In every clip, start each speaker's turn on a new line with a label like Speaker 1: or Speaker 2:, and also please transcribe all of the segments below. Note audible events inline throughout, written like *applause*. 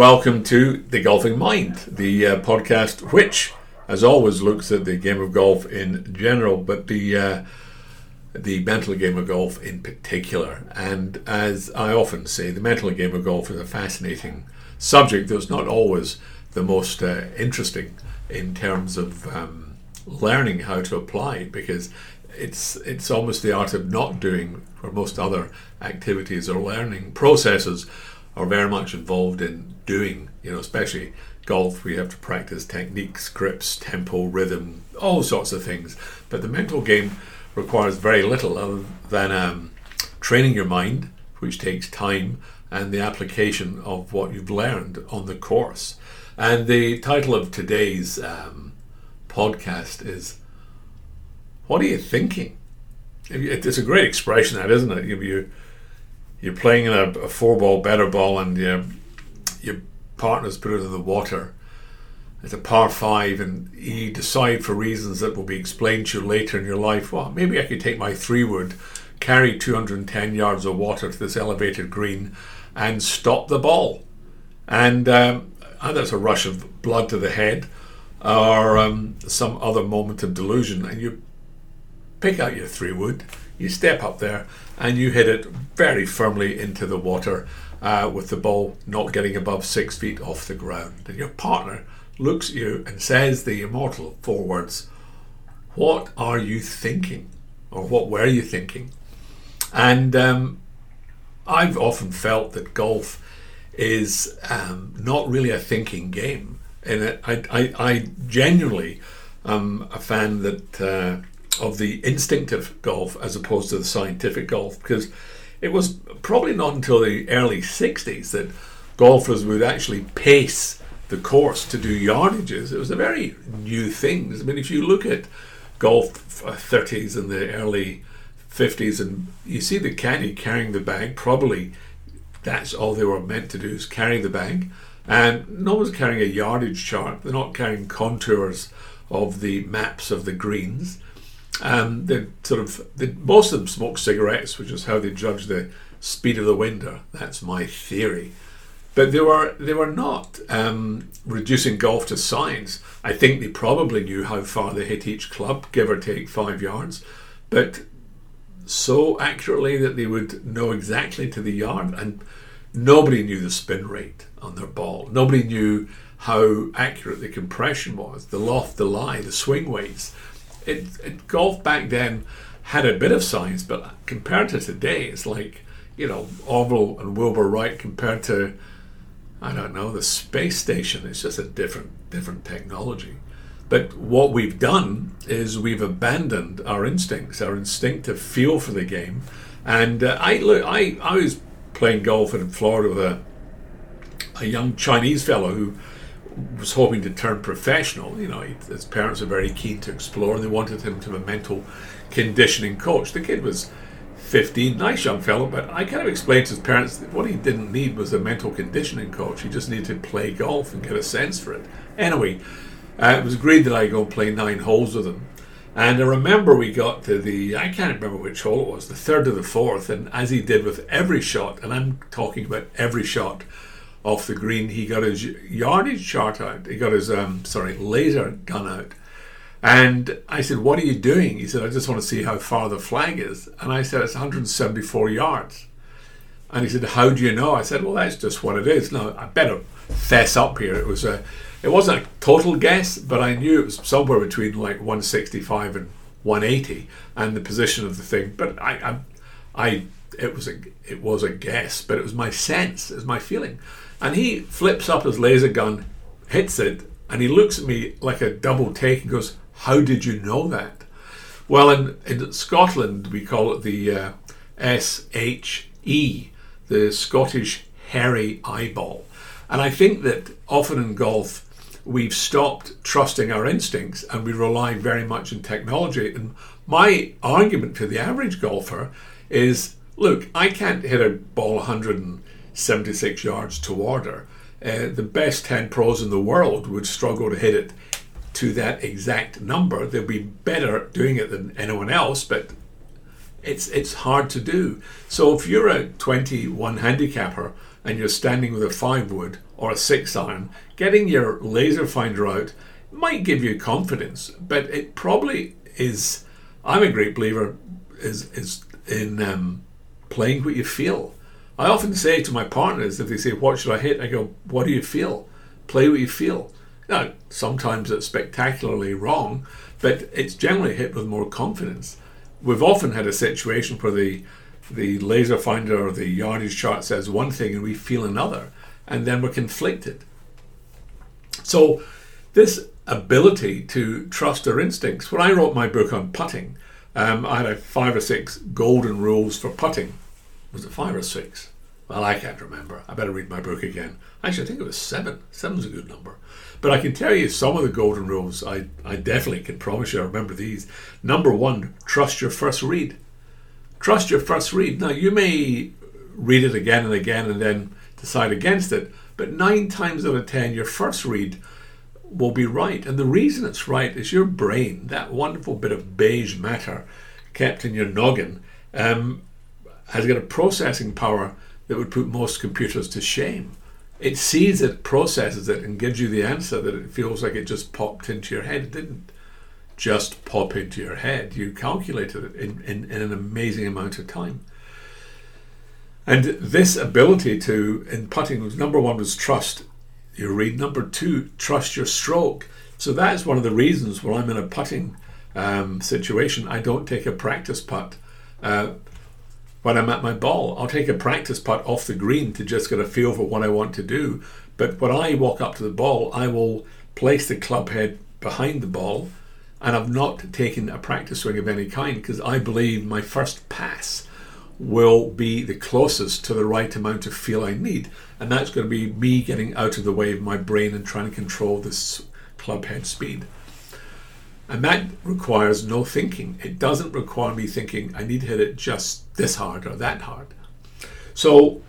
Speaker 1: welcome to The Golfing Mind, the uh, podcast which, as always, looks at the game of golf in general, but the uh, the mental game of golf in particular. And as I often say, the mental game of golf is a fascinating subject that's not always the most uh, interesting in terms of um, learning how to apply it because it's it's almost the art of not doing for most other activities or learning processes are very much involved in doing you know especially golf we have to practice techniques grips tempo rhythm all sorts of things but the mental game requires very little other than um, training your mind which takes time and the application of what you've learned on the course and the title of today's um, podcast is what are you thinking? It's a great expression, that isn't it? You, you're playing in a, a four ball, better ball, and your, your partner's put it in the water. It's a par five, and you decide for reasons that will be explained to you later in your life. Well, maybe I could take my three wood, carry 210 yards of water to this elevated green, and stop the ball. And um, that's a rush of blood to the head, or um, some other moment of delusion, and you pick out your three wood, you step up there, and you hit it very firmly into the water uh, with the ball not getting above six feet off the ground. And your partner looks at you and says the immortal four words, What are you thinking? Or what were you thinking? And um, I've often felt that golf is um, not really a thinking game. And I, I, I genuinely am a fan that uh, of the instinctive golf as opposed to the scientific golf because it was probably not until the early 60s that golfers would actually pace the course to do yardages. It was a very new thing. I mean, if you look at golf 30s and the early 50s and you see the caddy carrying the bag, probably that's all they were meant to do is carry the bag. And no one's carrying a yardage chart. They're not carrying contours of the maps of the greens. Um, they sort of they, most of them smoke cigarettes, which is how they judge the speed of the winder. That's my theory. But they were they were not um, reducing golf to science. I think they probably knew how far they hit each club, give or take five yards, but so accurately that they would know exactly to the yard. And nobody knew the spin rate on their ball. Nobody knew how accurate the compression was, the loft, the lie, the swing weights it, it, golf back then had a bit of science, but compared to today, it's like you know Orville and Wilbur Wright compared to I don't know the space station. It's just a different different technology. But what we've done is we've abandoned our instincts, our instinctive feel for the game. And uh, I look, I I was playing golf in Florida with a a young Chinese fellow who was hoping to turn professional. You know, his parents were very keen to explore, and they wanted him to be a mental conditioning coach. The kid was 15, nice young fellow, but I kind of explained to his parents that what he didn't need was a mental conditioning coach. He just needed to play golf and get a sense for it. Anyway, uh, it was agreed that I go and play nine holes with him. And I remember we got to the, I can't remember which hole it was, the third or the fourth, and as he did with every shot, and I'm talking about every shot, off the green. He got his yardage chart out. He got his um, sorry laser gun out. And I said, "What are you doing?" He said, "I just want to see how far the flag is." And I said, "It's 174 yards." And he said, "How do you know?" I said, "Well, that's just what it is." Now I better fess up here. It was a, it wasn't a total guess, but I knew it was somewhere between like 165 and 180, and the position of the thing. But I, I, I it was a, it was a guess, but it was my sense, it was my feeling. And he flips up his laser gun, hits it, and he looks at me like a double take and goes, How did you know that? Well, in, in Scotland, we call it the uh, SHE, the Scottish Hairy Eyeball. And I think that often in golf, we've stopped trusting our instincts and we rely very much on technology. And my argument for the average golfer is look, I can't hit a ball 100 76 yards to order. Uh, the best 10 pros in the world would struggle to hit it to that exact number. They'll be better at doing it than anyone else, but it's it's hard to do. So if you're a 21 handicapper and you're standing with a five wood or a six iron, getting your laser finder out might give you confidence, but it probably is. I'm a great believer is is in um, playing what you feel. I often say to my partners if they say, "What should I hit?" I go, "What do you feel? Play what you feel." Now, sometimes it's spectacularly wrong, but it's generally hit with more confidence. We've often had a situation where the the laser finder or the yardage chart says one thing and we feel another, and then we're conflicted. So, this ability to trust our instincts. When I wrote my book on putting, um, I had five or six golden rules for putting. Was it five or six? Well, I can't remember. I better read my book again. Actually, I think it was seven. Seven's a good number. But I can tell you some of the golden rules. I, I definitely can promise you I remember these. Number one, trust your first read. Trust your first read. Now, you may read it again and again and then decide against it, but nine times out of ten, your first read will be right. And the reason it's right is your brain, that wonderful bit of beige matter kept in your noggin, um, has got a processing power that would put most computers to shame. It sees it, processes it, and gives you the answer that it feels like it just popped into your head. It didn't just pop into your head. You calculated it in, in, in an amazing amount of time. And this ability to, in putting, number one was trust you read. Number two, trust your stroke. So that is one of the reasons when I'm in a putting um, situation, I don't take a practice putt. Uh, when I'm at my ball, I'll take a practice putt off the green to just get a feel for what I want to do. But when I walk up to the ball, I will place the club head behind the ball, and I've not taken a practice swing of any kind because I believe my first pass will be the closest to the right amount of feel I need. And that's going to be me getting out of the way of my brain and trying to control this club head speed. And that requires no thinking. It doesn't require me thinking, I need to hit it just this hard or that hard. So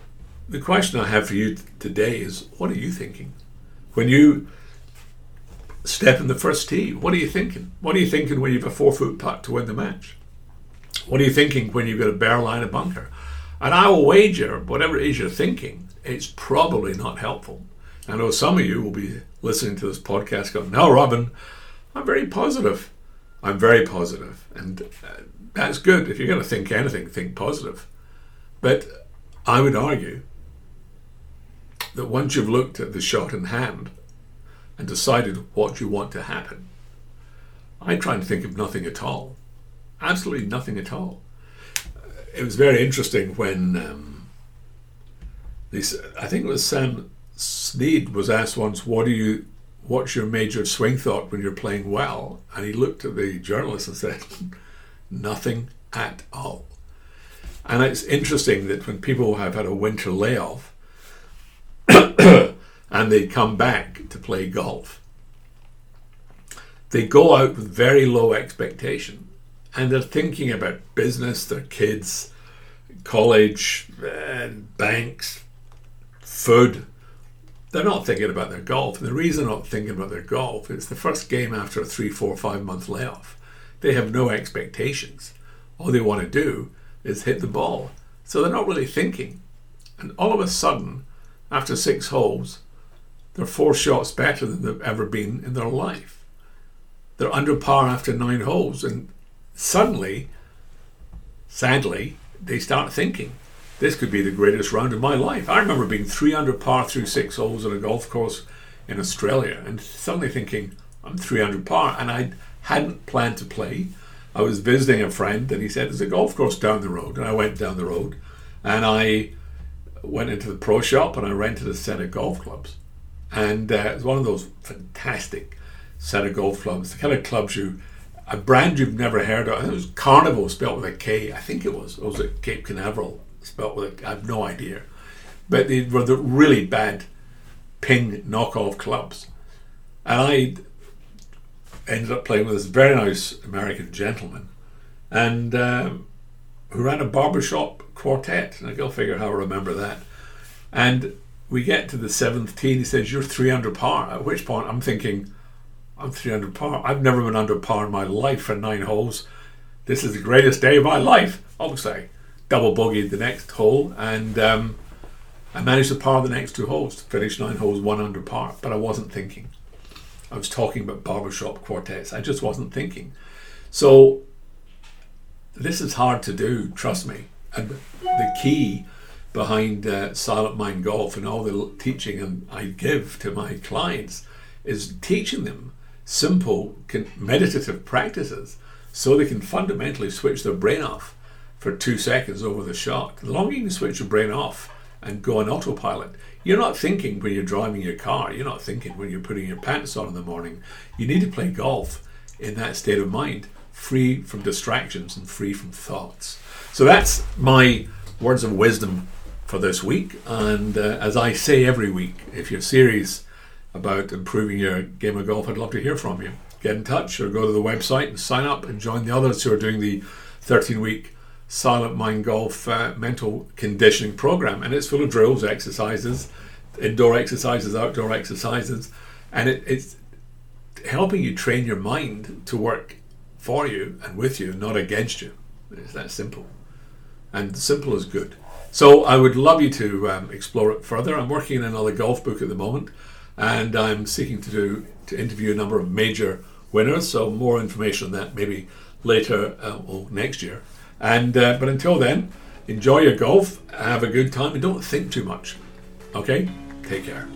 Speaker 1: the question I have for you today is what are you thinking? When you step in the first tee, what are you thinking? What are you thinking when you have a four foot putt to win the match? What are you thinking when you've got a bare line of bunker? And I will wager, whatever it is you're thinking, it's probably not helpful. I know some of you will be listening to this podcast going, No, Robin, I'm very positive. I'm very positive. And uh, that's good. If you're going to think anything, think positive. But I would argue that once you've looked at the shot in hand and decided what you want to happen, I try and think of nothing at all absolutely nothing at all. It was very interesting when um, this, I think it was Sam Snead was asked once, "What do you, what's your major swing thought when you're playing well?" And he looked at the journalist and said, *laughs* "Nothing at all." And it's interesting that when people have had a winter layoff *coughs* and they come back to play golf, they go out with very low expectation and they're thinking about business, their kids, college, uh, banks, food. They're not thinking about their golf. And the reason they're not thinking about their golf is the first game after a three, four, five month layoff. They have no expectations. All they want to do is hit the ball. So they're not really thinking. And all of a sudden, after six holes, they're four shots better than they've ever been in their life. They're under par after nine holes, and suddenly, sadly, they start thinking, this could be the greatest round of my life. I remember being three under par through six holes at a golf course in Australia and suddenly thinking, I'm 300 par. And I hadn't planned to play. I was visiting a friend and he said, There's a golf course down the road. And I went down the road and I went into the pro shop and I rented a set of golf clubs. And uh, it was one of those fantastic set of golf clubs, the kind of clubs you a brand you've never heard of. It was Carnival spelled with a K. I think it was. Or was it Cape Canaveral spelled with a? I have no idea. But they were the really bad ping knockoff clubs, and I ended up playing with this very nice American gentleman, and um, who ran a barbershop quartet. And I will figure out how I remember that. And we get to the seventh tee, and he says, "You're three under par." At which point I'm thinking I'm 300 par. I've never been under par in my life for nine holes. This is the greatest day of my life. Obviously, double bogeyed the next hole, and um, I managed to par the next two holes, to finish nine holes, one under par, but I wasn't thinking. I was talking about barbershop quartets. I just wasn't thinking. So this is hard to do, trust me. And the key behind uh, Silent Mind Golf and all the teaching I give to my clients is teaching them simple meditative practices so they can fundamentally switch their brain off for two seconds over the shot. The longer you can switch your brain off and go on autopilot, you're not thinking when you're driving your car, you're not thinking when you're putting your pants on in the morning. You need to play golf in that state of mind, free from distractions and free from thoughts. So that's my words of wisdom for this week. And uh, as I say every week, if you're serious about improving your game of golf, I'd love to hear from you. Get in touch or go to the website and sign up and join the others who are doing the 13 week Silent Mind Golf uh, mental conditioning program. And it's full of drills, exercises, indoor exercises, outdoor exercises. And it, it's helping you train your mind to work for you and with you, not against you. It's that simple. And simple is good. So I would love you to um, explore it further. I'm working on another golf book at the moment, and I'm seeking to do to interview a number of major winners. So more information on that maybe later uh, or next year. And uh, but until then, enjoy your golf, have a good time, and don't think too much. Okay, take care.